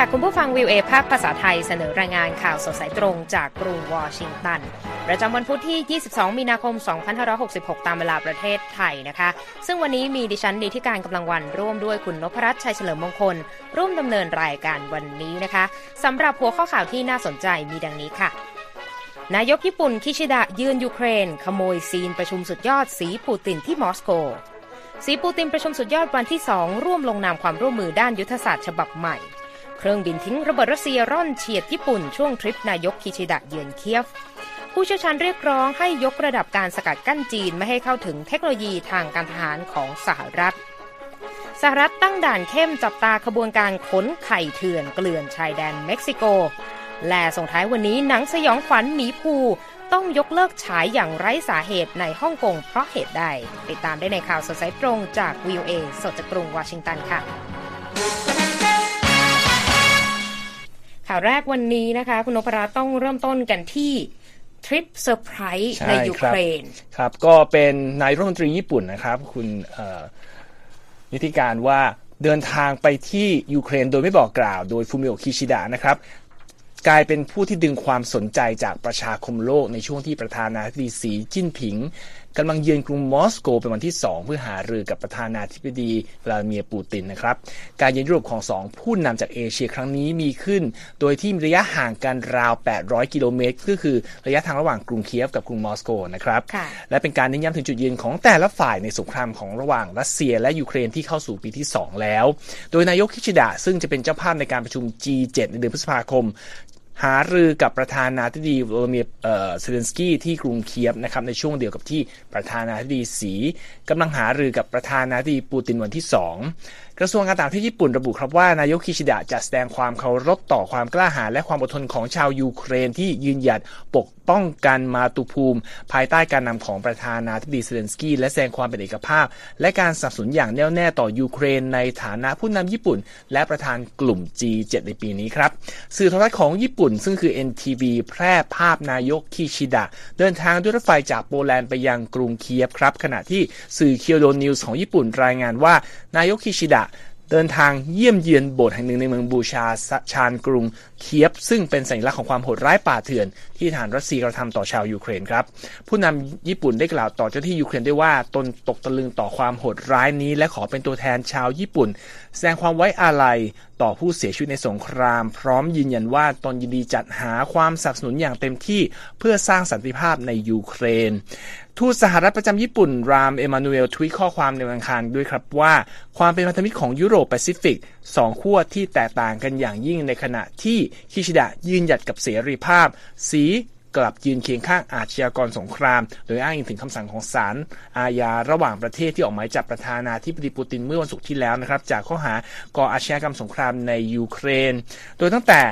ค่ะ คุณผู้ฟังวิวเอภาคภาษาไทยเสนอรายงานข่าวสดสายตรงจากกรุงวอชิงตัน ประจำวันพุธที่ 22 มีนาคม 2566 ตามเวลาประเทศไทยนะคะ ซึ่งวันนี้มีดิฉันดีที่การกำลังวันร่วมด้วยคุณนพรัตน์ชัยเฉลิมมงคล ร่วมดำเนินรายการวันนี้นะคะสำหรับหัวข้อข่าวที่น่าสนใจมีดังนี้ค่ะนายกญี่ปุ่นคิชิดะยืนยูเครน ขโมยซีนประชุมสุดยอดสีปูตินที่มอสโกสีปูตินประชุมสุดยอดวันที่2ร่วมลงนามความร่วมมือด้านยุทธศาสตร์ฉบับใหม่ เครื่องบินทิ้งระเบิดรัสเซียร่อนเฉียดญี่ปุ่นช่วงทริปนายกคิชิดะเยือนเคียฟ ผู้เชี่ยวชาญเรียกร้องให้ยกระดับการสกัดกั้นจีนไม่ให้เข้าถึงเทคโนโลยีทางการทหารของสหรัฐ สหรัฐตั้งด่านเข้มจับตาขบวนการขนไข่เถื่อนเกลื่อนชายแดนเม็กซิโก และส่งท้ายวันนี้หนังสยองขวัญหมีภูต้องยกเลิกฉายอย่างไร้สาเหตุในฮ่องกงเพราะเหตุใด ติดตามได้ในข่าวสดสายตรงจากวีโอเอสดจากกรุงวอชิงตันค่ะ ข่าวแรกวันนี้นะคะ คุณนพราต้องเริ่มต้นกันที่ทริปเซอร์ไพรส์ในยูเครนครับ ก็เป็นนายกรัฐมนตรีญี่ปุ่นนะครับ คุณนิติการว่าเดินทางไปที่ยูเครนโดยไม่บอกกล่าว โดยฟูมิโอคิชิดะนะครับกลายเป็นผู้ที่ดึงความสนใจจากประชาคมโลกในช่วงที่ประธานาธิบดีสีจิ้นผิง กำลังเยือนกรุงมอสโกเป็นวันที่ 2 เพื่อหารือกับประธานาธิบดีวลาดิเมียร์ปูตินนะครับ การเยือนยุโรปของ 2 ผู้นำจากเอเชียครั้งนี้มีขึ้น โดยที่มีระยะห่างกันราว 800 กิโลเมตรก็คือระยะทางระหว่างกรุงเคียฟกับกรุงมอสโกนะครับ และเป็นการเน้นย้ำถึงจุดยืนของแต่ละฝ่ายในสงครามของระหว่างรัสเซียและยูเครนที่เข้าสู่ปีที่ 2 แล้ว โดยนายกคิชิดะซึ่งจะเป็นเจ้าภาพในการประชุม G7 ในเดือนพฤษภาคม หารือกับประธานาธิบดีโวลาเมียร์เซเลนสกี้ที่กรุงเคียฟนะครับในช่วงเดียวกับที่ประธานาธิบดีสีกำลังหารือกับประธานาธิบดีปูตินวันที่ 2 กระทรวงการต่างประเทศญี่ปุ่นระบุครับว่านายกคิชิดะจะแสดงความเคารพต่อความกล้าหาญและความอดทนของชาวยูเครนที่ยืนหยัดปกป้องกันมาตุภูมิ ภายใต้การนำของประธานาธิบดีเซเลนสกี้และแสดงความเป็นเอกภาพ และการสนับสนุนอย่างแน่วแน่ต่อยูเครน ในฐานะผู้นำญี่ปุ่น และประธานกลุ่ม G7 ในปีนี้ครับสื่อโทรทัศน์ของญี่ปุ่นซึ่งคือ NTV แพร่ภาพนายกคิชิดะ เดินทางด้วยรถไฟจากโปแลนด์ไปยังกรุงเคียฟครับขณะที่สื่อเคียวโดนิวส์ของญี่ปุ่นรายงานว่า นายกคิชิดะเดินทางเยี่ยมเยือนโบสถ์แห่งหนึ่งในเมืองบูชาชานกรุงเคียฟ ซึ่งเป็นสัญลักษณ์ของความโหดร้ายป่าเถื่อน ที่ทหารรัสเซียกระทำต่อชาวยูเครนครับ ผู้นำญี่ปุ่นได้กล่าวต่อเจ้าหน้าที่ยูเครนได้ว่า ตนตกตะลึงต่อความโหดร้ายนี้ และขอเป็นตัวแทนชาวญี่ปุ่น แสดงความไว้อาลัยต่อผู้เสียชีวิตในสงคราม พร้อมยืนยันว่าตนยินดีจัดหาความสนับสนุนอย่างเต็มที่เพื่อสร้างสันติภาพในยูเครน ทูตสหรัฐประจำญี่ปุ่น รามเอมานูเอลทวีตข้อความในวันอังคารด้วยครับว่า ความเป็นพันธมิตรของยุโรปแปซิฟิกสองขั้วที่แตกต่างกันอย่างยิ่งในขณะที่คิชิดะยืนหยัดกับเสรีภาพ สีกลับยืนเคียงข้างอาชญากรสงคราม โดยอ้างอิงถึงคำสั่งของศาลอาญาระหว่างประเทศที่ออกหมายจับประธานาธิบดีปูตินเมื่อวันศุกร์ที่แล้วนะครับจากข้อหาก่ออาชญากรรมสงครามในยูเครน โดยตั้งแต่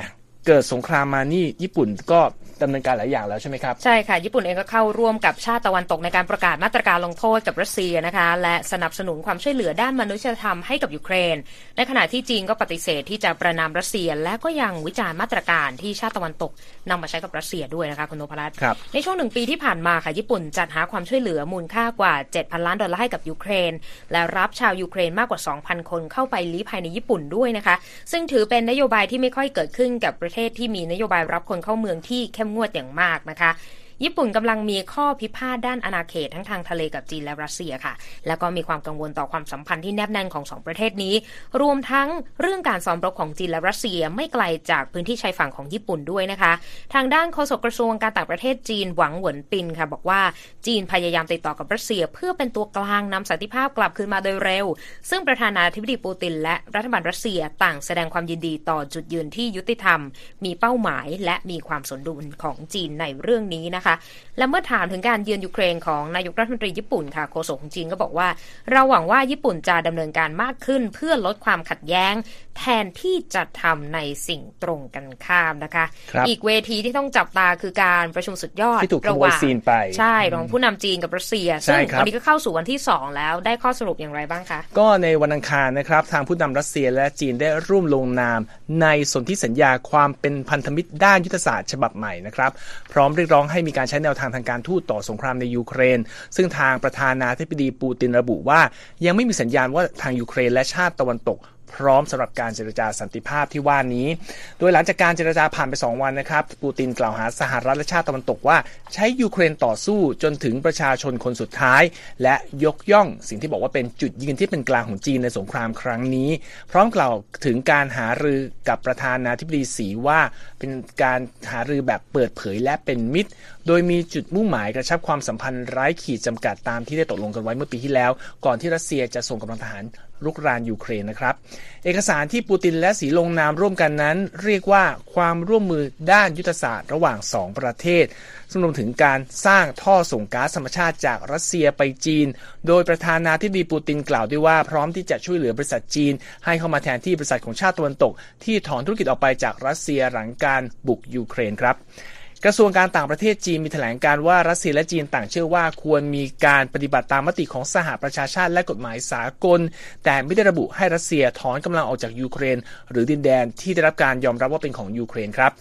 เกิดสงครามมานี่ญี่ปุ่นก็ดำเนินการหลายอย่างแล้วใช่ไหมครับใช่ค่ะ ญี่ปุ่นเองก็เข้าร่วมกับชาติตะวันตกในการประกาศมาตรการลงโทษกับรัสเซียนะคะ และสนับสนุนความช่วยเหลือด้านมนุษยธรรมให้กับยูเครน ในขณะที่จีนก็ปฏิเสธที่จะประนามรัสเซีย และก็ยังวิจารณ์มาตรการที่ชาติตะวันตกนำมาใช้กับรัสเซียด้วยนะคะคุณโนพรัตน์ในช่วงหนึ่งปีที่ผ่านมาค่ะญี่ปุ่นจัดหาความช่วยเหลือมูลค่ากว่า 7,000 ล้านดอลลาร์ให้กับยูเครน และรับชาวยูเครนมากกว่า 2,000 คนเข้าไปลี้ภัยในญี่ปุ่นด้วยนะคะ ซึ่งถือเป็นนโยบายที่ไม่ค่อยเกิดขึ้นกับประเทศที่มีนโยบายรับคนเข้าเมืองที่เข้มงวดอย่างมากนะคะ ญี่ปุ่นกำลังมีข้อพิพาทด้านอาณาเขตทั้งทางทะเลกับจีนและรัสเซียค่ะ แล้วก็มีความกังวลต่อความสัมพันธ์ที่แนบแน่นของสองประเทศนี้ รวมทั้งเรื่องการซ้อมรบของจีนและรัสเซียไม่ไกลจากพื้นที่ชายฝั่งของญี่ปุ่นด้วยนะคะ ทางด้านโฆษกกระทรวงการต่างประเทศจีนหวังเหวินปินค่ะ บอกว่าจีนพยายามติดต่อกับรัสเซีย เพื่อเป็นตัวกลางนำสันติภาพกลับคืนมาโดยเร็ว ซึ่งประธานาธิบดีปูติน และรัฐบาลรัสเซียต่างแสดงความยินดีต่อจุดยืนที่ยุติธรรม มีเป้าหมาย และมีความสมดุลของจีนในเรื่องนี้นะคะและเมื่อถามถึงการเยือนยูเครนของนายกรัฐมนตรีญี่ปุ่นค่ะโฆษกของจีนก็บอกว่า เราหวังว่าญี่ปุ่นจะดำเนินการมากขึ้นเพื่อลดความขัดแย้งแทนที่จะทำในสิ่งตรงกันข้ามนะคะคอีกเวทีที่ต้องจับตาคือการประชุมสุดยอดระหว่างใช่ระหว่างผู้นำจีนกับรัสเซีย ซึ่งวันนี้ก็เข้าสู่วันที่ 2 แล้วได้ข้อสรุปอย่างไรบ้างคะ ก็ในวันอังคารนะครับทางผู้นำรัสเซียและจีนได้ร่วมลงนาม ในสนธิสัญญาความเป็นพันธมิตรด้านยุทธศาสตร์ฉบับใหม่นะครับพร้อมเรียกร้องให้มีการใช้แนวทางทางการทูตต่อสงครามในยูเครน ซึ่งทางประธานาธิบดีปูตินระบุว่า ยังไม่มีสัญญาณว่าทางยูเครนและชาติตะวันตก พร้อมสำหรับการเจรจาสันติภาพที่ว่านี้ โดยหลังจากการเจรจาผ่านไป 2 วันนะครับ ปูตินกล่าวหาสหรัฐและชาติตะวันตกว่า ใช้ยูเครนต่อสู้จนถึงประชาชนคนสุดท้าย และยกย่องสิ่งที่บอกว่าเป็นจุดยืนที่เป็นกลางของจีนในสงครามครั้งนี้ พร้อมกล่าวถึงการหารือกับประธานาธิบดีสีว่า เป็นการหารือแบบเปิดเผยและเป็นมิตร โดยมีจุดมุ่งหมายกระชับความสัมพันธ์ไร้ขีดจำกัดตามที่ได้ตกลงกันไว้เมื่อปีที่แล้ว ก่อนที่รัสเซียจะส่งกำลังทหาร รุกรานยูเครนนะครับ เอกสารที่ปูตินและสีลงนามร่วมกันนั้น เรียกว่าความร่วมมือด้านยุทธศาสตร์ระหว่าง 2 ประเทศซึ่งรวมถึงการสร้างท่อส่งก๊าซธรรมชาติจากรัสเซียไปจีน โดยประธานาธิบดีปูตินกล่าวด้วยว่าพร้อมที่จะช่วยเหลือบริษัทจีน ให้เข้ามาแทนที่บริษัทของชาติตะวันตก ที่ถอนธุรกิจออกไปจากรัสเซียหลังการบุกยูเครนครับ กระทรวงการต่างประเทศจีนมีแถลงการณ์ว่ารัสเซียและจีนต่างเชื่อว่าควรมีการปฏิบัติตามมติของสหประชาชาติและกฎหมายสากล แต่ไม่ได้ระบุให้รัสเซียถอนกำลังออกจากยูเครน หรือดินแดนที่ได้รับการยอมรับว่าเป็นของยูเครนครับ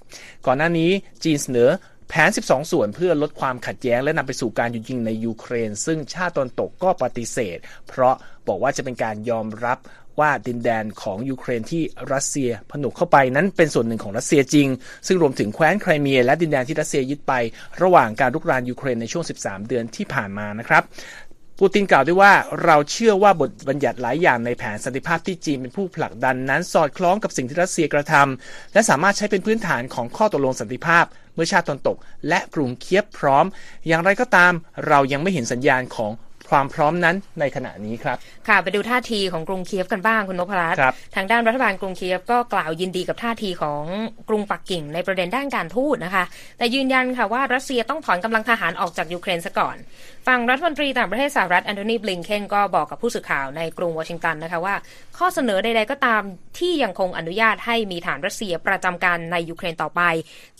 ก่อนหน้านี้จีนเสนอแผน 12 ส่วนเพื่อลดความขัดแย้งและนำไปสู่การหยุดยิงในยูเครน ซึ่งชาติตะวันตกก็ปฏิเสธ เพราะบอกว่าจะเป็นการยอมรับ ว่าดินแดนของยูเครนที่รัสเซียผนวกเข้าไปนั้นเป็นส่วนหนึ่งของรัสเซียจริง ซึ่งรวมถึงแคว้นไครเมีย และดินแดนที่รัสเซียยึดไประหว่างการรุกรานยูเครนในช่วง 13 เดือนที่ผ่านมานะครับปูตินกล่าวด้วยว่าเราเชื่อว่าบทบัญญัติหลายอย่างในแผนสันติภาพที่จีนเป็นผู้ผลักดันนั้นสอดคล้องกับสิ่งที่รัสเซียกระทำและสามารถใช้เป็นพื้นฐานของข้อตกลงสันติภาพ เมื่อชาติตนตก และกรุงเคียบพร้อม อย่างไรก็ตามเรายังไม่เห็นสัญญาณของ ความพร้อมนั้นในขณะนี้ครับ ค่ะไปดูท่าทีของกรุงเคียฟกันบ้างคุณนพรัตน์ครับทางด้านรัฐบาลกรุงเคียฟก็กล่าวยินดีกับท่าทีของกรุงปักกิ่งในประเด็นด้านการทูตนะคะ แต่ยืนยันค่ะว่ารัสเซียต้องถอนกำลังทหารออกจากยูเครนซะก่อนฝั่งรัฐมนตรีต่างประเทศสหรัฐแอนโทนีบลิงเคนก็บอกกับผู้สื่อข่าวในกรุงวอชิงตันนะคะว่า ข้อเสนอใด ๆ ก็ตามที่ยังคงอนุญาตให้มีฐานรัสเซียประจำการในยูเครนต่อไป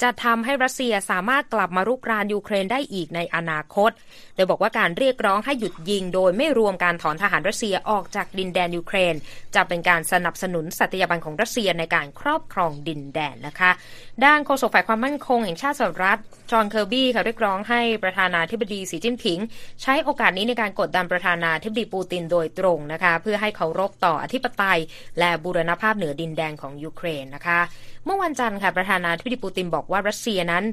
จะทำให้รัสเซียสามารถกลับมารุกรานยูเครนได้อีกในอนาคต โดยบอกว่าการเรียกร้องให้หยุดยิง โดยไม่รวมการถอนทหารรัสเซียออกจากดินแดนยูเครน จะเป็นการสนับสนุนสัตยาบันของรัสเซียในการครอบครองดินแดนนะคะ ด้านโฆษกฝ่ายความมั่นคงแห่งชาติสหรัฐจอห์นเคอร์บี้ค่ะเรียกร้องให้ประธานาธิบดีสีจิ้นผิงใช้โอกาสนี้ในการกดดันประธานาธิบดีปูตินโดยตรงนะคะ เพื่อให้เคารพต่ออธิปไตย และบูรณภาพเหนือดินแดนของยูเครนนะคะเมื่อวันจันทร์ค่ะประธานาธิบดีปูตินบอกว่ารัสเซียนั้น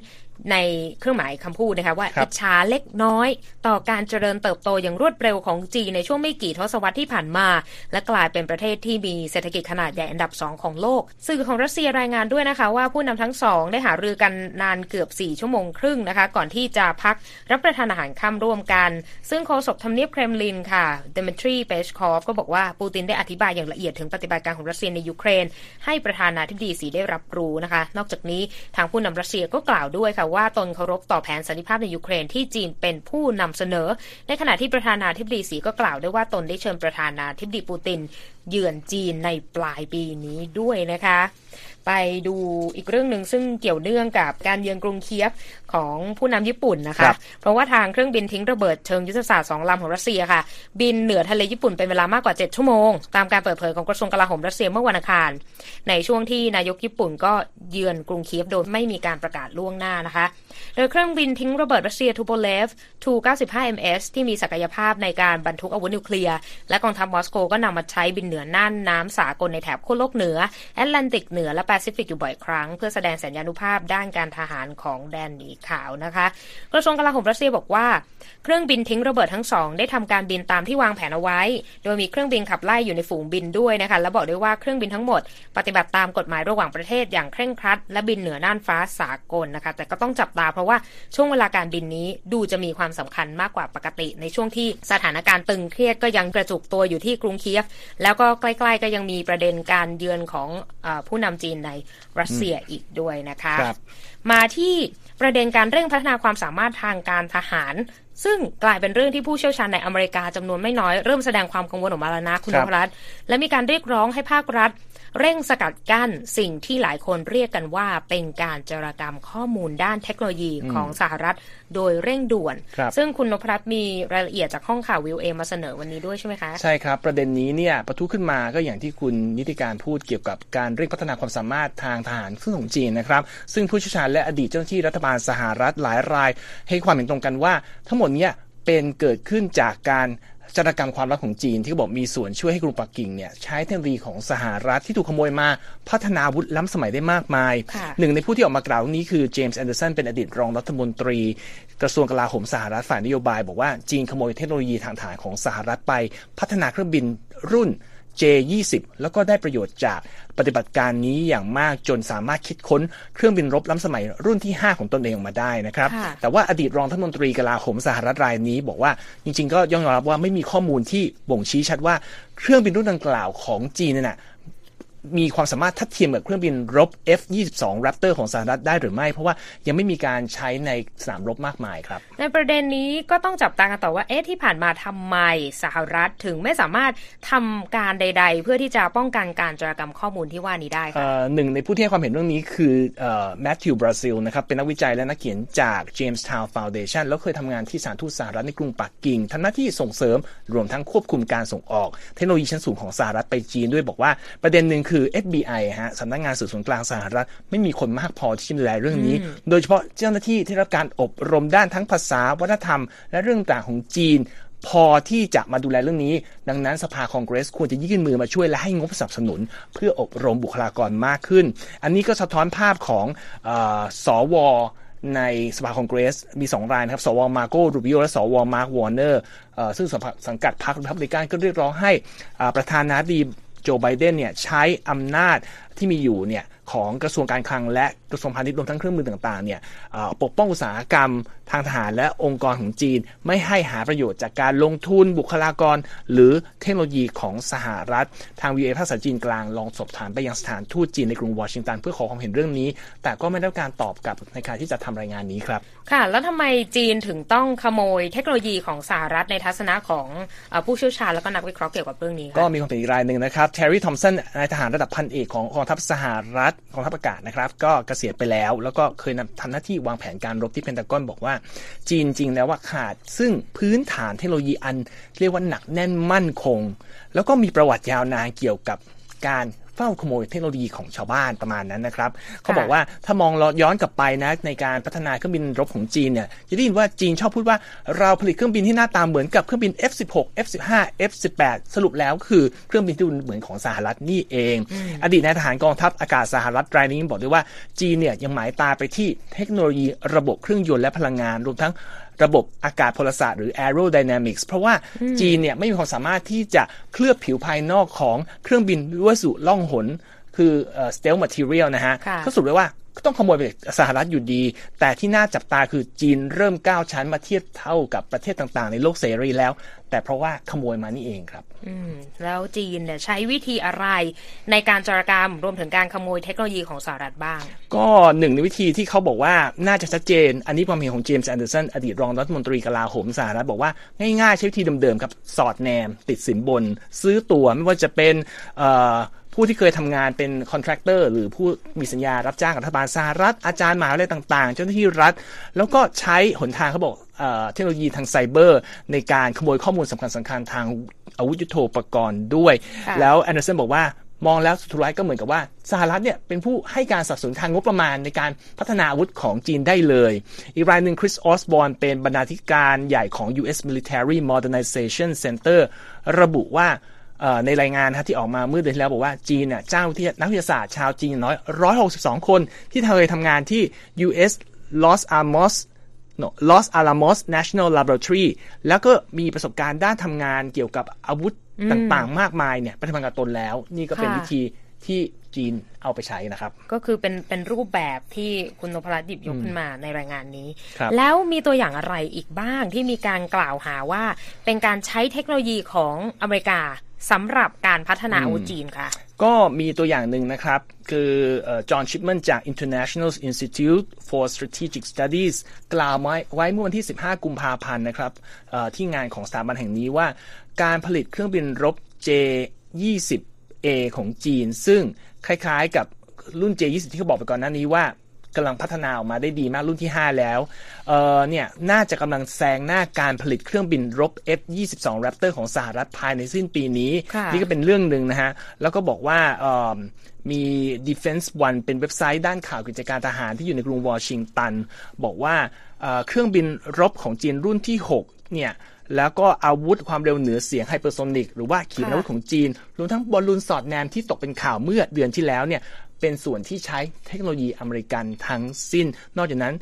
ในเครื่องหมายคำพูดนะคะว่าครับอิจฉาเล็กน้อย ต่อการเจริญเติบโตอย่างรวดเร็วของจีนในช่วงไม่กี่ทศวรรษที่ผ่านมา และกลายเป็นประเทศที่มีเศรษฐกิจขนาดใหญ่อันดับสองของโลก สื่อของรัสเซียรายงานด้วยนะคะ ว่าผู้นำทั้งสองได้หารือกันนานเกือบ 4 ชั่วโมงครึ่งนะคะ ก่อนที่จะพักรับประทานอาหารค่ำร่วมกัน ซึ่งโฆษกทำเนียบเครมลินค่ะเดมิทรีเปชคอฟก็บอกว่าปูตินได้อธิบายอย่างละเอียดถึงปฏิบัติการของรัสเซียในยูเครน ให้ประธานาธิบดีสีได้รับรู้นะคะ นอกจากนี้ทางผู้นำรัสเซียก็กล่าวด้วยค่ะว่าตนเคารพต่อแผนสันติภาพในยูเครนที่จีนเป็นผู้นำเสนอ ในขณะที่ประธานาธิบดีสีก็กล่าวด้วยว่าตนได้เชิญประธานาธิบดีปูติน เยือนจีนในปลายปีนี้ด้วยนะคะไปดูอีกเรื่องหนึ่งซึ่งเกี่ยวเนื่องกับการเยือนกรุงเคียฟของผู้นำญี่ปุ่นนะครัคะบเพราะว่าทางเครื่องบินทิ้งระเบิดเชิงยุทธศาสตร์สองลำของรัสเซียค่ะ บินเหนือทะเลญี่ปุ่นเป็นเวลามากกว่า 7 ชั่วโมง ตามการเปิดเผยของกระทรวงกลาโหมรัสเซียเมื่อวันอังคาร ในช่วงที่นายกญี่ปุ่นก็เยือนกรุงเคียฟโดยไม่มีการประกาศล่วงหน้านะคะ โดยเครื่องบินทิ้งระเบิดรัสเซียตูโปเลฟ Tu-95MS ที่มีศักยภาพในการบรรทุกอาวุธนิวเคลียร์ และกองทัพมอสโกก็นำมาใช้บินเหนือน่านน้ำสากลในแถบขั้วโลกเหนือ แอตแลนติกเหนือและแปซิฟิกอยู่บ่อยครั้ง เพื่อแสดงแสนยานุภาพด้านการทหารของแดนหมีขาวนะคะ กระทรวงกลาโหมรัสเซียบอกว่า เครื่องบินทิ้งระเบิดทั้งสองได้ทำการบินตามที่วางแผนเอาไว้ โดยมีเครื่องบินขับไล่อยู่ในฝูงบินด้วยนะคะและบอกด้วยว่าเครื่องบินทั้งหมด ปฏิบัติตามกฎหมายระหว่างประเทศอย่างเคร่งครัด และบินเหนือน่านฟ้าสากลนะคะ แต่ก็ต้องจับตาเพราะว่าช่วงเวลาการบินนี้ดูจะมีความสำคัญมากกว่าปกติ ในช่วงที่สถานการณ์ตึงเครียดก็ยังกระจุกตัวอยู่ที่กรุงเคียฟ แล้วก็ใกล้ๆ ก็ยังมีประเด็นการเยือนของเออผู้นำจีนในรัสเซียอีกด้วยนะคะครับมาที่ประเด็นการเร่งพัฒนาความสามารถทางการทหาร ซึ่งกลายเป็นเรื่องที่ผู้เชี่ยวชาญในอเมริกาจำนวนไม่น้อย เริ่มแสดงความกังวลออกมาแล้วนะคุณครันบพรัตน์และมีการเรียกร้องให้ภาครัฐ เร่งสกัดกั้นสิ่งที่หลายคนเรียกกันว่าเป็นการจารกรรมข้อมูลด้านเทคโนโลยีของสหรัฐโดยเร่งด่วนครับซึ่งคุณนพรัตน์มีรายละเอียดจากห้องข่าววีโอเอมาเสนอวันนี้ด้วยใช่ไหมคะ ใช่ครับ ประเด็นนี้เนี่ยปะทุขึ้นมาก็อย่างที่คุณนิติการพูดเกี่ยวกับการเร่งพัฒนาความสามารถทางทหารซึ่งของจีนนะครับ ซึ่งผู้เชี่ยวชาญและอดีตเจ้าหน้าที่รัฐบาลสหรัฐหลายราย ให้ความเห็นตรงกันว่า ทั้งหมดเนี่ยเป็นเกิดขึ้นจากการ จารกรรมความลับของจีนที่เขาบอกมีส่วนช่วยให้กรุงปักกิ่งเนี่ยใช้เทคโนโลยีของสหรัฐที่ถูกขโมยมาพัฒนาอาวุธล้ำสมัยได้มากมายค่ะหนึ่งในผู้ที่ออกมากล่าวเรื่องนี้คือเจมส์แอนเดอร์สันเป็นอดีตรองรัฐมนตรี กระทรวงกลาโหมสหรัฐฝ่ายนโยบาย บอกว่าจีนขโมยเทคโนโลยีทางทหารของสหรัฐไป พัฒนาเครื่องบินรุ่น J20 แล้วก็ได้ประโยชน์จากปฏิบัติการนี้อย่างมากจนสามารถคิดค้นเครื่องบินรบล้ำสมัยรุ่นที่ 5 ของตนเองออกมาได้นะครับค่ะแต่ว่าอดีตรองท่านมนตรีกลาโหมสหรัฐรายนี้ บอกว่าจริง ๆ ก็ยอมรับว่าไม่มีข้อมูลที่บ่งชี้ชัดว่าเครื่องบินรุ่นดังกล่าวของจีนเนี่ยนะ มีความสามารถทัดเทียมกับเครื่องบินรบ F-22 Raptor ของสหรัฐได้หรือไม่ เพราะว่ายังไม่มีการใช้ในสนามรบมากมายครับ ในประเด็นนี้ก็ต้องจับตากันต่อว่าเอ๊ะที่ผ่านมาทำไมสหรัฐถึงไม่สามารถทำการใด ๆ เพื่อที่จะป้องกันการจารกรรมข้อมูลที่ว่านี้ได้เอ่ค่ะอหนึ่งในผู้ที่ให้ความเห็นเรื่องนี้คือแมทธิวบราซิลนะครับเป็นนักวิจัยและนักเขียนจาก Jamestown Foundation แล้วเคยทำงานที่สถานทูตสหรัฐในกรุงปักกิ่งทำหน้าที่ส่งเสริมรวมทั้งควบคุมการส่งออก เทคโนโลยีชั้นสูงของสหรัฐไปจีนด้วยบอกว่าประเด็นหนึ่งคือ FBI ฮะสำนักงานสืบสวนกลางสหรัฐ ไม่มีคนมากพอที่จะดูแลเรื่องนี้ โดยเฉพาะเจ้าหน้าที่ที่รับการอบรมด้านทั้งภาษาวัฒนธรรม และเรื่องต่างของจีน พอที่จะมาดูแลเรื่องนี้ ดังนั้นสภาคองเกรสควรจะยื่นมือมาช่วยและให้งบสนับสนุน เพื่ออบรมบุคลากรมากขึ้น อันนี้ก็สะท้อนภาพของเอ่อ ส.ว.ในสภาคองเกรส มี 2 รายนะครับ ส.ว.มาร์โกรูบิโอและส.ว.มาร์ควอร์เนอร์ซึ่งสังกัดพรรครีพับลิกันก็เรียกร้องให้อ่าประธานาธิบดี โจไบเดนเนี่ยใช้อำนาจที่มีอยู่เนี่ยของกระทรวงการคลังและกระทรวงพาณิชย์รวมทั้งเครื่องมือต่างๆเนี่ยปกป้องอุตสาหกรรม ทางทหารและองค์กรของจีน ไม่ให้หาประโยชน์จากการลงทุนบุคลากร หรือเทคโนโลยีของสหรัฐ ทางวีเอภาษาจีนกลางลองสอบถามไปยังสถานทูตจีนในกรุงวอชิงตันเพื่อขอความเห็นเรื่องนี้ แต่ก็ไม่ได้รับการตอบกลับในการที่จะทำรายงานนี้ครับค่ะ แล้วทำไมจีนถึงต้องขโมยเทคโนโลยีของสหรัฐในทัศนะของเออผู้เชี่ยวชาญแล้วก็นักวิเคราะห์เกี่ยวกับเรื่องนี้ก็ค่ะมีความเป็นอีกรายหนึ่งนะครับเทอร์รี่ทอมสันนายทหารระดับพันเอกของกองทัพสหรัฐกองทัพอากาศนะครับ ก็เกษียณไปแล้ว แล้วก็เคยนำทำหน้าที่วางแผนการรบที่เพนตากอนบอกว่าจีนจริงแล้วว่าขาด ซึ่งพื้นฐานเทคโนโลยีอัน เรียกว่าหนักแน่นมั่นคง แล้วก็มีประวัติยาวนานเกี่ยวกับการ เฝ้าขโมยเทคโนโลยีของชาวบ้านประมาณนั้นนะครับเขาบอกว่าถ้ามองย้อนกลับไปนะในการพัฒนาเครื่องบินรบของจีนเนี่ยจะได้ยินว่าจีนชอบพูดว่าเราผลิตเครื่องบินที่หน้าตาเหมือนกับเครื่องบิน F16 F15 F18 สรุปแล้วคือเครื่องบินที่ดูเหมือนของสหรัฐนี่เอง อดีตนายทหารกองทัพอากาศสหรัฐรายนี้บอกด้วยว่าจีนเนี่ยยังหมายตาไปที่เทคโนโลยีระบบเครื่องยนต์และพลังงานรวมทั้ง ระบบอากาศพลศาสตร์หรือ aerodynamics เพราะว่าจีนเนี่ยไม่มีความสามารถที่จะเคลือบผิวภายนอกของเครื่องบินวัสดุล่องหนคือเอ่อ stealth material นะฮะค่ะก็สรุปเลยว่า ก็ต้องขโมยไปจากสหรัฐอยู่ดี แต่ที่น่าจับตาคือจีนเริ่มก้าวขึ้นมาเทียบเท่ากับประเทศต่างๆ ในโลกเสรีแล้ว แต่เพราะว่าขโมยมานี่เองครับ อืม แล้วจีนเนี่ยใช้วิธีอะไรในการจารกรรมรวมถึงการขโมยเทคโนโลยีของสหรัฐบ้าง ก็หนึ่งในวิธีที่เขาบอกว่าน่าจะชัดเจน อันนี้ความเห็นของเจมส์แอนเดอร์สันอดีตรองรัฐมนตรีกลาโหมสหรัฐบอกว่าง่ายๆใช้วิธีเดิมๆครับสอดแนม ติดสินบน ซื้อตัวไม่ว่าจะเป็นเอ่อ ผู้ที่เคยทำงานเป็น contractor หรือผู้มีสัญญารับจ้างกับรัฐบาลสหรัฐ อาจารย์มหาวิทยาลัยต่างๆ เจ้าหน้าที่รัฐ แล้วก็ใช้หนทางเขาบอกเอ่อเทคโนโลยีทางไซเบอร์ ในการขโมยข้อมูลสำคัญสำคัญๆทางอาวุธยุโทโธปกรณ์ด้วยค่ะแล้วแอนเดอร์สันบอกว่ามองแล้วสุดท้ายก็เหมือนกับว่าสหรัฐเนี่ยเป็นผู้ให้การสนับสนุนทางงบประมาณในการพัฒนาอาวุธของจีนได้เลย อีกรายหนึ่งคริสออสบอร์นเป็นบรรณาธิการใหญ่ของ U.S. Military Modernization Center ระบุว่าเอ่อ ในรายงานนะที่ออกมาเมื่อเดือนที่แล้วบอกว่าจีนเนี่ยจ้างวิทยานักวิทยาศาสตร์ชาวจีนอย่างน้อย 162 คนที่เคยทำงานที่ U.S. Los Alamos no, Los Alamos National Laboratory แล้วก็มีประสบการณ์ด้านทำงานเกี่ยวกับอาวุธต่างๆ มากมายเนี่ยไปทำงานกับตนแล้ว นี่ก็เป็นค่ะวิธีที่จีนเอาไปใช้นะครับ ก็คือเป็นเป็นรูปแบบที่คุณนพรัตน์หยิบยกขึ้นมาในรายงานนี้ครับแล้วมีตัวอย่างอะไรอีกบ้างที่มีการกล่าวหาว่า เป็นการใช้เทคโนโลยีของอเมริกา สำหรับการพัฒนาอาวุธจีนค่ะ ก็มีตัวอย่างหนึ่งนะครับ คือจอห์นชิปแมนจาก International Institute for Strategic Studies กล่าวไว้ไว้เมื่อวันที่ 15 กุมภาพันธ์นะครับเอ่อที่งานของสถาบันแห่งนี้ว่า การผลิตเครื่องบินรบ J-20A ของจีน ซึ่งคล้ายๆกับรุ่น J-20 ที่เขาบอกไปก่อนหน้านี้ว่า กำลังพัฒนาออกมาได้ดีมากรุ่นที่ 5 แล้วเอ่อเนี่ยน่าจะกำลังแซงหน้าการผลิตเครื่องบินรบ F-22 Raptor ของสหรัฐภายในสิ้นปีนี้ค่ะนี่ก็เป็นเรื่องหนึ่งนะฮะ แล้วก็บอกว่าเอิ่มมี Defense One เป็นเว็บไซต์ด้านข่าวกิจการทหารที่อยู่ในกรุงวอชิงตัน บอกว่าเอ่อเครื่องบินรบของจีนรุ่นที่ 6 เนี่ย แล้วก็อาวุธความเร็วเหนือเสียงไฮเปอร์โซนิกหรือว่าขีปนาวุธของจีน รวมทั้งบอลลูนสอดแนมที่ตกเป็นข่าวเมื่อเดือนที่แล้วเนี่ย เป็นส่วนที่ใช้เทคโนโลยีอเมริกันทั้งสิ้น นอกจากนั้น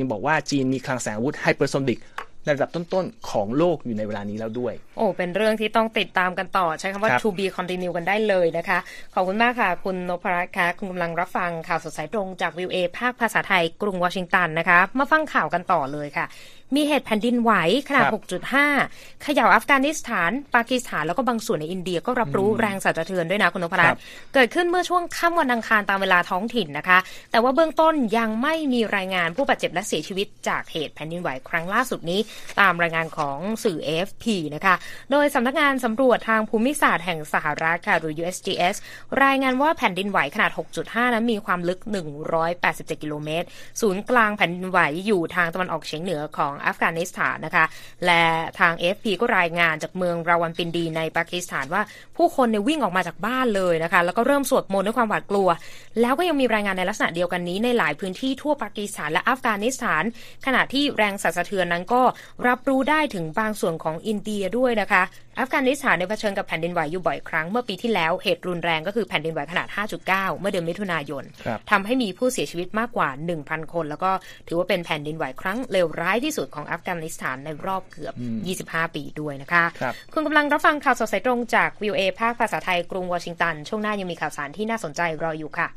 ยังบอกว่าจีนมีคลังแสงอาวุธไฮเปอร์โซนิกในระดับต้นๆ ของโลกอยู่ในเวลานี้แล้วด้วย โอ้ เป็นเรื่องที่ต้องติดตามกันต่อ ใช้คำว่า to be continue กันได้เลยนะคะ ขอบคุณมากค่ะ คุณนพรัตน์ค่ะคุณกำลังรับฟังข่าวสดสายตรงจากวีโอเอภาคภาษาไทยกรุงวอชิงตันนะคะ มาฟังข่าวกันต่อเลยค่ะ มีเหตุแผ่นดินไหวขนาด 6.5 เขย่าอัฟกานิสถาน ปากีสถานแล้วก็บางส่วนในอินเดียก็รับรู้แรงสั่นสะเทือนด้วยนะคุณนพรัตน์เกิดขึ้นเมื่อช่วงค่ำวันอังคารตามเวลาท้องถิ่นนะคะ แต่ว่าเบื้องต้นยังไม่มีรายงานผู้บาดเจ็บและเสียชีวิตจากเหตุแผ่นดินไหวครั้งล่าสุดนี้ ตามรายงานของสื่อ AFP นะคะ โดยสำนักงานสำรวจทางภูมิศาสตร์แห่งสหรัฐค่ะหรือ USGS รายงานว่าแผ่นดินไหวขนาด 6.5 นั้นมีความลึก 187 กิโลเมตร ศูนย์กลางแผ่นดินไหวอยู่ทางตะวันออกเฉียงเหนือของอัฟกานิสถานนะคะ และทาง FP ก็รายงานจากเมืองราวันปินดีในปากีสถานว่าผู้คนเนี่ยวิ่งออกมาจากบ้านเลยนะคะ แล้วก็เริ่มสวดมนต์ด้วยความหวาดกลัว แล้วก็ยังมีรายงานในลักษณะเดียวกันนี้ในหลายพื้นที่ทั่วปากีสถานและอัฟกานิสถาน ขณะที่แรงสั่นสะเทือนนั้นก็รับรู้ได้ถึงบางส่วนของอินเดียด้วยนะคะอัฟกานิสถานในเผชิญกับแผ่นดินไหวอยู่บ่อยครั้งเมื่อปีที่แล้วเหตุรุนแรงก็คือแผ่นดินไหวขนาด 5.9 เมื่อเดือนมิถุนายนทำให้มีผู้เสียชีวิตมากกว่า 1,000 คน แล้วก็ถือว่าเป็นแผ่นดินไหวครั้งเลวร้ายที่สุดของอัฟกานิสถานในรอบเกือบ 25 ปีด้วยนะคะคคุณกำลังรับฟังข่าวสดสายตรงจากวิวเอภาคภาษาไทยกรุงวอชิงตัน ช่วงหน้ายังมีข่าวสารที่น่าสนใจรออยู่ค่ะ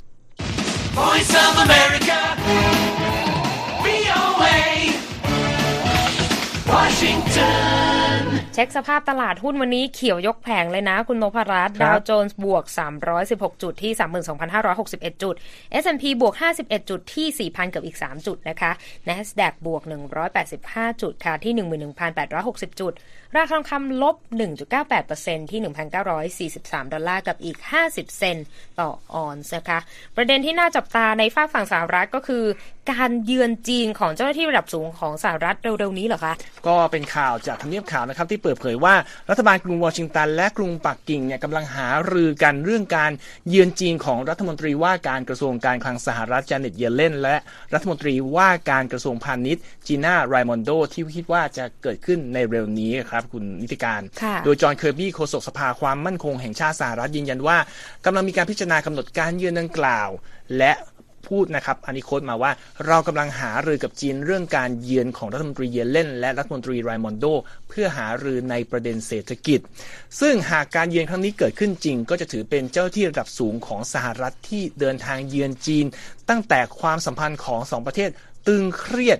Voice of America VOA Washington เช็คสภาพตลาดหุ้นวันนี้เขียวยกแผงเลยนะ คุณโนภรัตดาวโจนส์บวก 316 จุดที่ 32,561 จุด S&P บวก 51 จุดที่ 4,000 กับอีก 3 จุดนะคะ NASDAQ บวก 185 จุดค่ะที่ 11,860 จุด ราคาทองคำลบ 1.98%ที่ 1,943 ดอลลาร์กับอีก 50 เซนต์ต่อออนซ์นะคะ ประเด็นที่น่าจับตาในฟากฝั่งสหรัฐก็คือการเยือนจีนของเจ้าหน้าที่ระดับสูงของสหรัฐเร็วๆนี้เหรอคะก็เป็นข่าวจากทำเนียบขาวนะครับที่เปิดเผยว่ารัฐบาลกรุงวอชิงตัน และกรุงปักกิ่งเนี่ยกำลังหารือกันเรื่องการเยือนจีนของรัฐมนตรีว่าการกระทรวงการคลังสหรัฐเจเน็ตเยลเลนและรัฐมนตรีว่าการกระทรวงพาณิชย์จีน่าไรมอนโดที่คิดว่าจะเกิดขึ้นในเร็วนี้ครับคุณนิติการ โดยจอห์นเคอร์บี้โฆษกสภาความมั่นคงแห่งชาติสหรัฐยืนยันว่ากำลังมีการพิจารณากำหนดการเยือนดังกล่าว และ พูดนะครับ อันนี้ quote มาว่าเรากำลังหารือกับจีนเรื่องการเยือนของรัฐมนตรีเยลเลนและรัฐมนตรีไรมอนโด เพื่อหารือในประเด็นเศรษฐกิจ ซึ่งหากการเยือนครั้งนี้เกิดขึ้นจริง ก็จะถือเป็นเจ้าหน้าที่ระดับสูงของสหรัฐที่เดินทางเยือนจีน ตั้งแต่ความสัมพันธ์ของสองประเทศตึงเครียด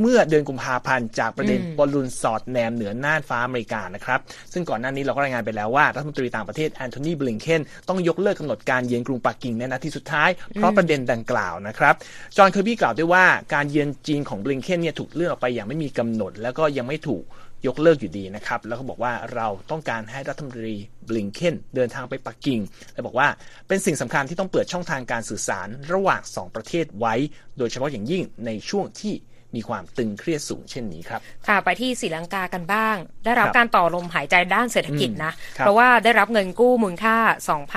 เมื่อเดือนกุมภาพันธ์จากประเด็นบอลลูนสอดแนมเหนือน่านฟ้าอเมริกานะครับ ซึ่งก่อนหน้านี้เราก็รายงานไปแล้วว่ารัฐมนตรีต่างประเทศแอนโทนีบลิงเคนต้องยกเลิกกำหนดการเยือนกรุงปักกิ่งในนาทีสุดท้าย เพราะประเด็นดังกล่าวนะครับ จอห์นเคอร์บี้กล่าวด้วยว่าการเยือนจีนของบลิงเคนเนี่ยถูกเลื่อนออกไปอย่างไม่มีกำหนด แล้วก็ยังไม่ถูกยกเลิกอยู่ดีนะครับ แล้วก็บอกว่าเราต้องการให้รัฐมนตรีบลิงเคนเดินทางไปปักกิ่ง และบอกว่าเป็นสิ่งสำคัญที่ต้องเปิดช่องทางการสื่อสารระหว่าง 2 ประเทศไว้ โดยเฉพาะอย่างยิ่งในช่วงที่ มีความตึงเครียดสูงเช่นนี้ครับ ค่ะไปที่ศรีลังกากันบ้าง ได้รับการต่อลมหายใจด้านเศรษฐกิจนะ เพราะว่าได้รับเงินกู้มูลค่า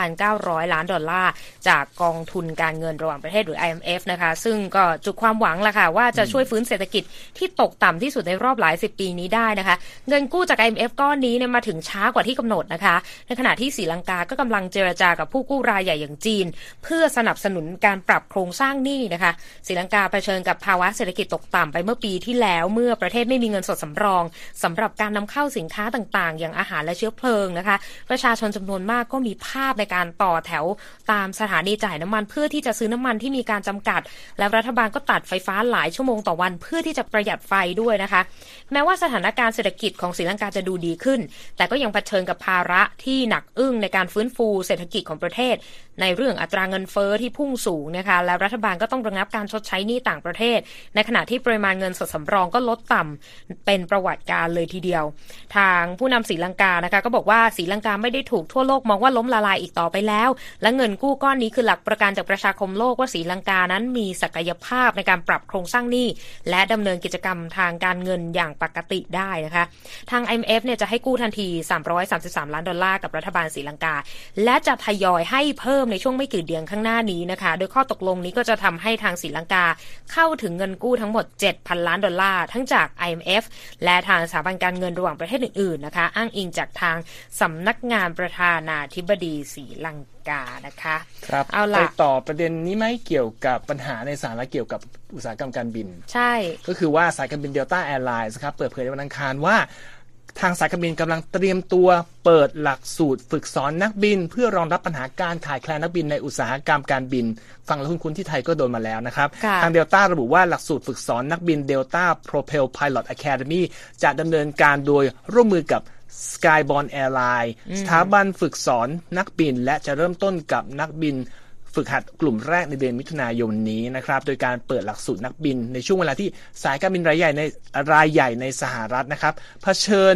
2,900 ล้านดอลลาร์ จากกองทุนการเงินระหว่างประเทศหรือ IMF นะคะ ซึ่งก็จุดความหวังละค่ะ ว่าจะช่วยฟื้นเศรษฐกิจที่ตกต่ำที่สุดในรอบหลายสิบปีนี้ได้นะคะ เงินกู้จาก IMF ก้อนนี้เนี่ยมาถึงช้ากว่าที่กำหนดนะคะ ในขณะที่ศรีลังกาก็กำลังเจรจากับผู้กู้รายใหญ่อย่างจีน เพื่อสนับสนุนการปรับโครงสร้างหนี้นะคะศรีลังกาเผชิญกับภาวะเศรษฐกิจตกต่ำไปเมื่อปีที่แล้วเมื่อประเทศไม่มีเงินสดสำรองสำหรับการนำเข้าสินค้าต่างๆ อย่างอาหารและเชื้อเพลิงนะคะ ประชาชนจำนวนมากก็มีภาพในการต่อแถวตามสถานีจ่ายน้ำมัน เพื่อที่จะซื้อน้ำมันที่มีการจำกัด และรัฐบาลก็ตัดไฟฟ้าหลายชั่วโมงต่อวัน เพื่อที่จะประหยัดไฟด้วยนะคะ แม้ว่าสถานการณ์เศรษฐกิจของศรีลังกาจะดูดีขึ้น แต่ก็ยังเผชิญกับภาระที่หนักอึ้งในการฟื้นฟูเศรษฐกิจของประเทศ ในเรื่องอัตราเงินเฟอ้อที่พุ่งสูงนะคะและรัฐบาลก็ต้องระงับการชดใช้หนี้ต่างประเทศ ในขณะที่ปริมาณเงินสดสำรองก็ลดต่ำเป็นประวัติการเลยทีเดียว ทางผู้นำศรีลังกานะคะก็บอกว่าศรีลังกาไม่ได้ถูกทั่วโลกมองว่าล้มละลายอีกต่อไปแล้ว และเงินกู้ก้อนนี้คือหลักประกันจากประชาคมโลกว่าศรีลังกานั้นมีศักยภาพในการปรับโครงสร้างหนี้และดำเนินกิจกรรมทางการเงินอย่างปกติได้นะคะทาง IMF เนี่ยจะให้กู้ทันที 333 ล้านดอลลาร์กับรัฐบาลศรีลังกา และจะทยอยให้เพิ่มในช่วงไม่กี่เดือนข้างหน้านี้นะคะ โดยข้อตกลงนี้ก็จะทำให้ทางศรีลังกาเข้าถึงเงินกู้ทั้งหมด 7,000 ล้านดอลลาร์ ทั้งจาก IMF และทางสถาบันการเงินระหว่างประเทศอื่นๆนะคะ อ้างอิงจากทางสำนักงานประธานาธิบดีศรีลังกานะคะครับเอาไปล่ะต่อประเด็นนี้ไหมเกี่ยวกับปัญหาในสหรัฐเกี่ยวกับอุตสาหกรรมการบิน ใช่ ก็คือว่าสายการบินเดลต้าแอร์ไลน์ครับเปิดเผยในวันอังคารว่า ทางสายการบินกำลังเตรียมตัวเปิดหลักสูตรฝึกสอนนักบิน เพื่อรองรับปัญหาการขาดแคลนนักบินในอุตสาหกรรมการบิน ฟังแล้วคุ้นๆที่ไทยก็โดนมาแล้วนะครับค่ะทางเดลต้าระบุว่าหลักสูตรฝึกสอนนักบิน Delta Propel Pilot Academy จะดำเนินการโดยร่วมมือกับ Skyborne Airline สถาบันฝึกสอนนักบิน และจะเริ่มต้นกับนักบิน ฝึกหัดกลุ่มแรกในเดือนมิถุนายนนี้นะครับ โดยการเปิดหลักสูตรนักบิน ในช่วงเวลาที่สายการบินรายใหญ่ในรายใหญ่ในสหรัฐนะครับเผชิญ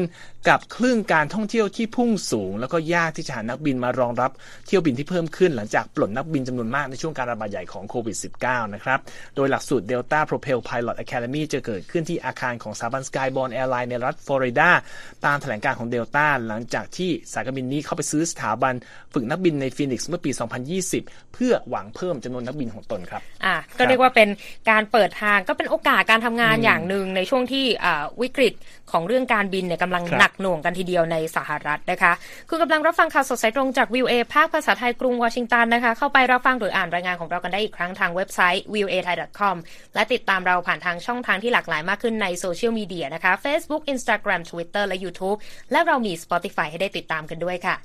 กับคลื่นการท่องเที่ยวที่พุ่งสูง แล้วก็ยากที่จะหานักบินมารองรับเที่ยวบินที่เพิ่มขึ้น หลังจากปลดนักบินจำนวนมากในช่วงการระบาดใหญ่ของโควิด -19 นะครับ โดยหลักสูตร Delta Propel Pilot Academy จะเกิดขึ้นที่อาคารของสถาบัน Skyborne Airline ในรัฐฟลอริดาตามแถลงการของ Delta หลังจากที่สายการบินนี้เข้าไปซื้อสถาบันฝึกนักบินในฟีนิกซ์เมื่อปี 2020 เพื่อหวังเพิ่มจำนวนนักบินของตนครับอะก็เรียกว่าเป็นการเปิดทางก็เป็นโอกาสการทำงานอย่างหนึ่งในช่วงที่อ่าวิกฤตของเรื่องการบินเนี่ยกำลังครับหนักหน่วงกันทีเดียวในสหรัฐนะคะ คุณกำลังรับฟังข่าวสดสายตรงจากวิวเอภาคภาษาไทยกรุงวอชิงตันนะคะ เข้าไปรับฟังหรืออ่านรายงานของเรากันได้อีกครั้งทางเว็บไซต์ v i e w a thai com และติดตามเราผ่านทางช่องทางที่หลากหลายมากขึ้นในโซเชียลมีเดียนะคะ Facebook Instagram Twitter และ YouTube และเรามี Spotify ให้ได้ติดตามกันด้วยค่ะ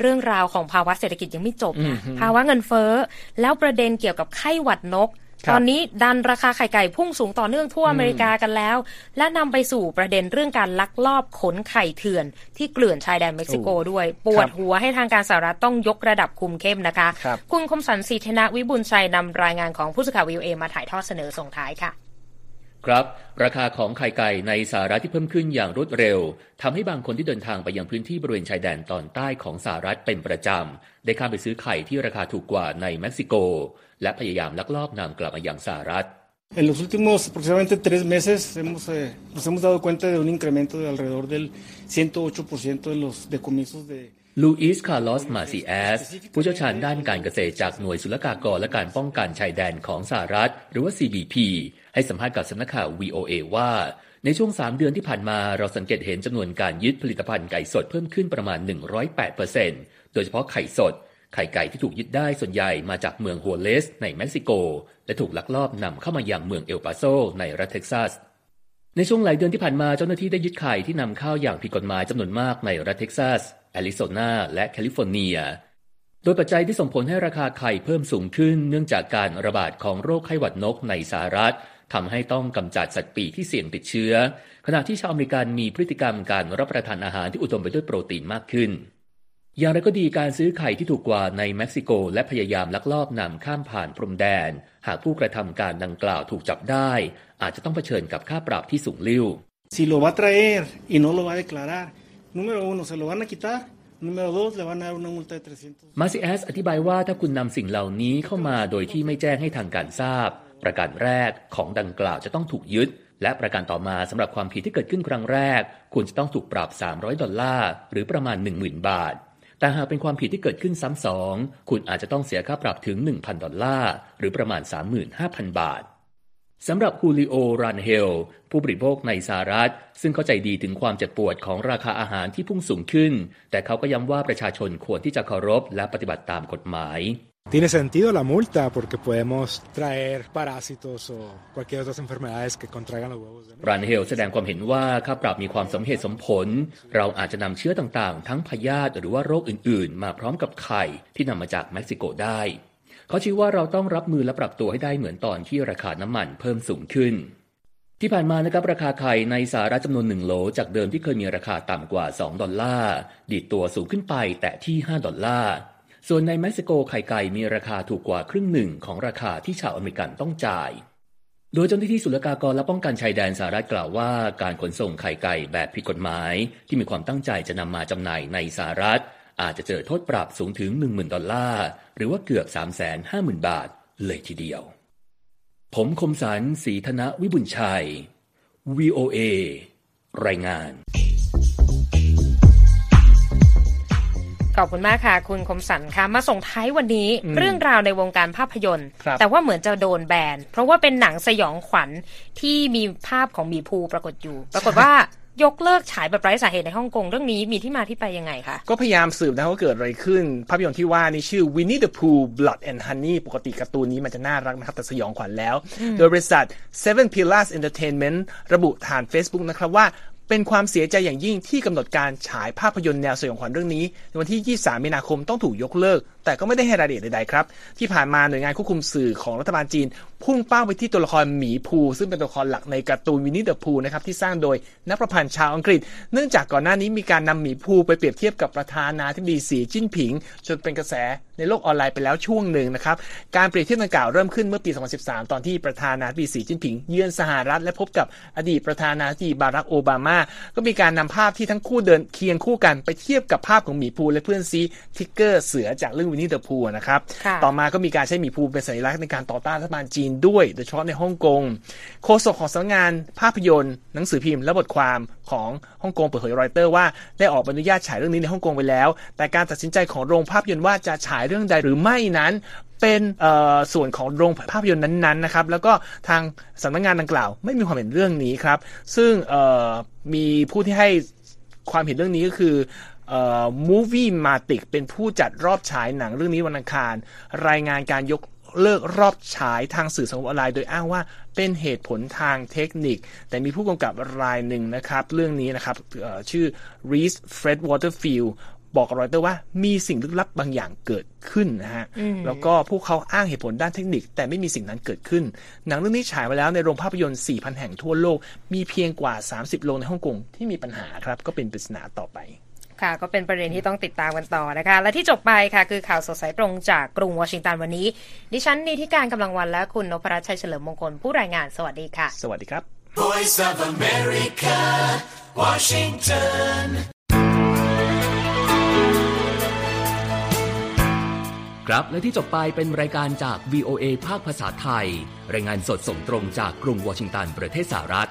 เรื่องราวของภาวะเศรษฐกิจยังไม่จบนะภาวะเงินเฟ้อ แล้วประเด็นเกี่ยวกับไข้หวัดนกครับตอนนี้ดันราคาไข่ไก่พุ่งสูงต่อเนื่องทั่วอเมริกากันแล้ว และนำไปสู่ประเด็นเรื่องการลักลอบขนไข่เถื่อน ที่เกลื่อนชายแดนเม็กซิโกด้วย ปวดหัวให้ทางการสหรัฐต้องยกระดับคุมเข้มนะคะครับคุณคมสันสีธนะวิบุญชัยนำรายงานของผู้สื่อข่าววิวเอมาถ่ายทอดเสนอส่งท้ายค่ะ ครับ ราคาของไข่ไก่ในสหรัฐที่เพิ่มขึ้นอย่างรวดเร็วทำให้บางคนที่เดินทางไปยังพื้นที่บริเวณชายแดนตอนใต้ของสหรัฐเป็นประจำ ได้ข้ามไปซื้อไข่ที่ราคาถูกกว่าในเม็กซิโก และพยายามลักลอบนำกลับมายังสหรัฐ En los últimos aproximadamente tres meses hemos, eh, nos hemos dado cuenta de un incremento de alrededor del 108% de los decomisos de ลูอิส คาร์ลอส มาซิแอส ผู้เชี่ยวชาญด้านการเกษตรจากหน่วยศุลกากรและการป้องกันชายแดนของสหรัฐ หรือว่า CBP ให้สัมภาษณ์กับสำนักข่าว VOA ว่า ในช่วง 3 เดือนที่ผ่านมาเราสังเกตเห็นจำนวนการยึดผลิตภัณฑ์ไก่สดเพิ่มขึ้นประมาณ 108%โดยเฉพาะไข่สด ไข่ไก่ที่ถูกยึดได้ส่วนใหญ่มาจากเมืองฮัวเรซ ในเม็กซิโก และถูกลักลอบนำเข้ามายังเมืองเอลปาโซ ในรัฐเท็กซัสในช่วงหลายเดือนที่ผ่านมาเจ้าหน้าที่ได้ยึดไข่ที่นำเข้าอย่างผิดกฎหมายจำนวนมากในรัฐเท็กซัส แอริโซนาและแคลิฟอร์เนีย โดยปัจจัยที่ส่งผลให้ราคาไข่เพิ่มสูงขึ้น เนื่องจากการระบาดของโรคไข้หวัดนกในสหรัฐทำให้ต้องกำจัดสัตว์ปีกที่เสี่ยงติดเชื้อ ขณะที่ชาวอเมริกันมีพฤติกรรมการรับประทานอาหารที่อุดมไปด้วยโปรตีนมากขึ้น อย่างไรก็ดีการซื้อไข่ที่ถูกกว่าในเม็กซิโก และพยายามลักลอบนำข้ามผ่านพรมแดน หากผู้กระทำการดังกล่าวถูกจับได้ อาจจะต้องเผชิญกับค่าปรับที่สูงลิ่ว si lo va a traer y no lo va a declarar, número uno, se lo van a quitar, número dos, le van a dar una multa de 300. มาซิแอสอธิบายว่าถ้าคุณนำสิ่งเหล่านี้เข้ามาโดยที่ไม่แจ้งให้ทางการทราบ ประการแรกของดังกล่าวจะต้องถูกยึด และประการต่อมาสำหรับความผิดที่เกิดขึ้นครั้งแรก คุณจะต้องถูกปรับ 300 ดอลลาร์หรือประมาณ 10,000 บาท แต่หากเป็นความผิดที่เกิดขึ้นซ้ำสองคุณอาจจะต้องเสียค่าปรับถึง 1,000 ดอลลาร์หรือประมาณ 35,000 บาท สำหรับฮูลิโอ รันเฮล ผู้บริโภคในสหรัฐ ซึ่งเข้าใจดีถึงความเจ็บปวดของราคาอาหารที่พุ่งสูงขึ้น แต่เขาก็ย้ำว่าประชาชนควรที่จะเคารพและปฏิบัติตามกฎหมาย Tiene sentido la multa porque podemos traer parásitos o cualquier otras enfermedades que contraigan los huevos de รันเฮลแสดงความเห็นว่าค่าปรับมีความสมเหตุสมผล เราอาจจะนำเชื้อต่างๆ ทั้งพยาธิหรือว่าโรคอื่นๆ มาพร้อมกับไข่ที่นำมาจากเม็กซิโกได้ เขาชี้ว่าเราต้องรับมือและปรับตัวให้ได้เหมือนตอนที่ราคาน้ำมันเพิ่มสูงขึ้น ที่ผ่านมานะครับราคาไข่ในสหรัฐจำนวนหนึ่งโหลจากเดิมที่เคยมีราคาต่ำกว่า 2 ดอลลาร์ดีดตัวสูงขึ้นไปแต่ที่ 5 ดอลลาร์ส่วนในเม็กซิโกไข่ไก่มีราคาถูกกว่าครึ่งหนึ่งของราคาที่ชาวอเมริกันต้องจ่าย โดยเจ้าหน้าที่ศุลกากรและป้องกันชายแดนสหรัฐกล่าวว่า การขนส่งไข่ไก่แบบผิดกฎหมาย ที่มีความตั้งใจจะนำมาจำหน่ายในสหรัฐ อาจจะเจอโทษปรับสูงถึง 10,000 ดอลลาร์ หรือว่าเกือบ 350,000 บาทเลยทีเดียว ผมคมสันศรีธนวิบุญชัย VOA รายงาน ขอบคุณมากค่ะ คุณคมสันค่ะมาส่งท้ายวันนี้เรื่องราวในวงการภาพยนตร์ แต่ว่าเหมือนจะโดนแบน เพราะว่าเป็นหนังสยองขวัญที่มีภาพของมีภูปรากฏอยู่ ปรากฏว่า ยกเลิกฉายแบบไร้สาเหตุในฮ่องกงเรื่องนี้มีที่มาที่ไปยังไงคะก็พยายามสืบนะว่าเกิดอะไรขึ้น ภาพยนตร์ที่ว่านี่ชื่อ Winnie the Pooh Blood and Honey ปกติการ์ตูนนี้มันจะน่ารักนะครับ แต่สยองขวัญแล้ว โดยบริษัท Seven Pillars Entertainment ระบุผ่าน Facebook นะครับว่าเป็นความเสียใจอย่างยิ่งที่กำหนดการฉายภาพยนตร์แนวสยองขวัญเรื่องนี้ในวันที่ 23 มีนาคมต้องถูกยกเลิก แต่ก็ไม่ได้ให้รายละเอียดใดๆครับ ที่ผ่านมาหน่วยงานควบคุมสื่อของรัฐบาลจีน พุ่งเป้าไปที่ตัวละครหมีภูซึ่งเป็นตัวละครหลักในการ์ตูนวินนี่เดอะพูนะครับที่สร้างโดยนักประพันธ์ชาวอังกฤษ เนื่องจากก่อนหน้านี้มีการนำหมีภูไปเปรียบเทียบกับประธานาธิบดีสีจิ้นผิง จนเป็นกระแสในโลกออนไลน์ไปแล้วช่วงหนึ่งนะครับการเปรียบเทียบดังกล่าวเริ่มขึ้นเมื่อปี 2013 ตอนที่ประธานาธิบดีสีจิ้นผิง เยือนสหรัฐและพบกับอดีตประธานาธิบดีบารักโอบามา ก็มีการนำภาพที่ทั้งคู่เดินเคียงคู่กันไปเทียบกับภาพของหมีพูห์และเพื่อนซี้ทิกเกอร์เสือจากเรื่องวินนี่เดอะพูนะครับค่ะต่อมาก็มีการใช้หมีพูห์เป็นสัญลักษณ์ในการต่อต้านรัฐบาลจีนด้วย โดยเฉพาะในฮ่องกง โฆษกของสำนักงานภาพยนตร์ หนังสือพิมพ์และบทความของฮ่องกงเปิดเผยรอยเตอร์ว่าได้ออกใบอนุญาตฉายเรื่องนี้ในฮ่องกงไปแล้ว แต่การตัดสินใจของโรงภาพยนตร์ว่าจะฉายเรื่องใดหรือไม่นั้นเป็นเอ่อส่วนของโรงภาพยนตร์นั้นๆนะครับ แล้วก็ทางสำนักงานดังกล่าว ไม่มีความเห็นเรื่องนี้ครับ ซึ่งเอ่อมีผู้ที่ให้ความเห็นเรื่องนี้ก็คือ เอ่อ Movie Matic เป็นผู้จัดรอบฉายหนังเรื่องนี้วันอังคาร รายงานการยกเลิกรอบฉายทางสื่อสังคมออนไลน์โดยอ้างว่าเป็นเหตุผลทางเทคนิค แต่มีผู้กำกับรายหนึ่งนะครับ เรื่องนี้นะครับเอ่อชื่อ Reese Fred Waterfield บอกกับรอยเตอร์ว่ามีสิ่งลึกลับบางอย่างเกิดขึ้นนะฮะ แล้วก็พวกเขาอ้างเหตุผลด้านเทคนิค แต่ไม่มีสิ่งนั้นเกิดขึ้น หนังเรื่องนี้ฉายมาแล้วในโรงภาพยนตร์ 4,000 แห่งทั่วโลก มีเพียงกว่า 30 โรงในฮ่องกงที่มีปัญหาครับ ก็เป็นปริศนาต่อไป ค่ะ ก็เป็นประเด็นที่ต้องติดตามกันต่อนะคะ และที่จบไปค่ะ คือข่าวสดสายตรงจากกรุงวอชิงตันวันนี้ ดิฉันนิติการกำลังวันและคุณนพรัชชัยเฉลิมมงคลผู้รายงานสวัสดีค่ะ สวัสดีครับ Voice of America, Washington. ครับและที่จบไปเป็นรายการจาก VOA ภาคภาษาไทย รายงานสดส่งตรงจากกรุงวอชิงตันประเทศสหรัฐ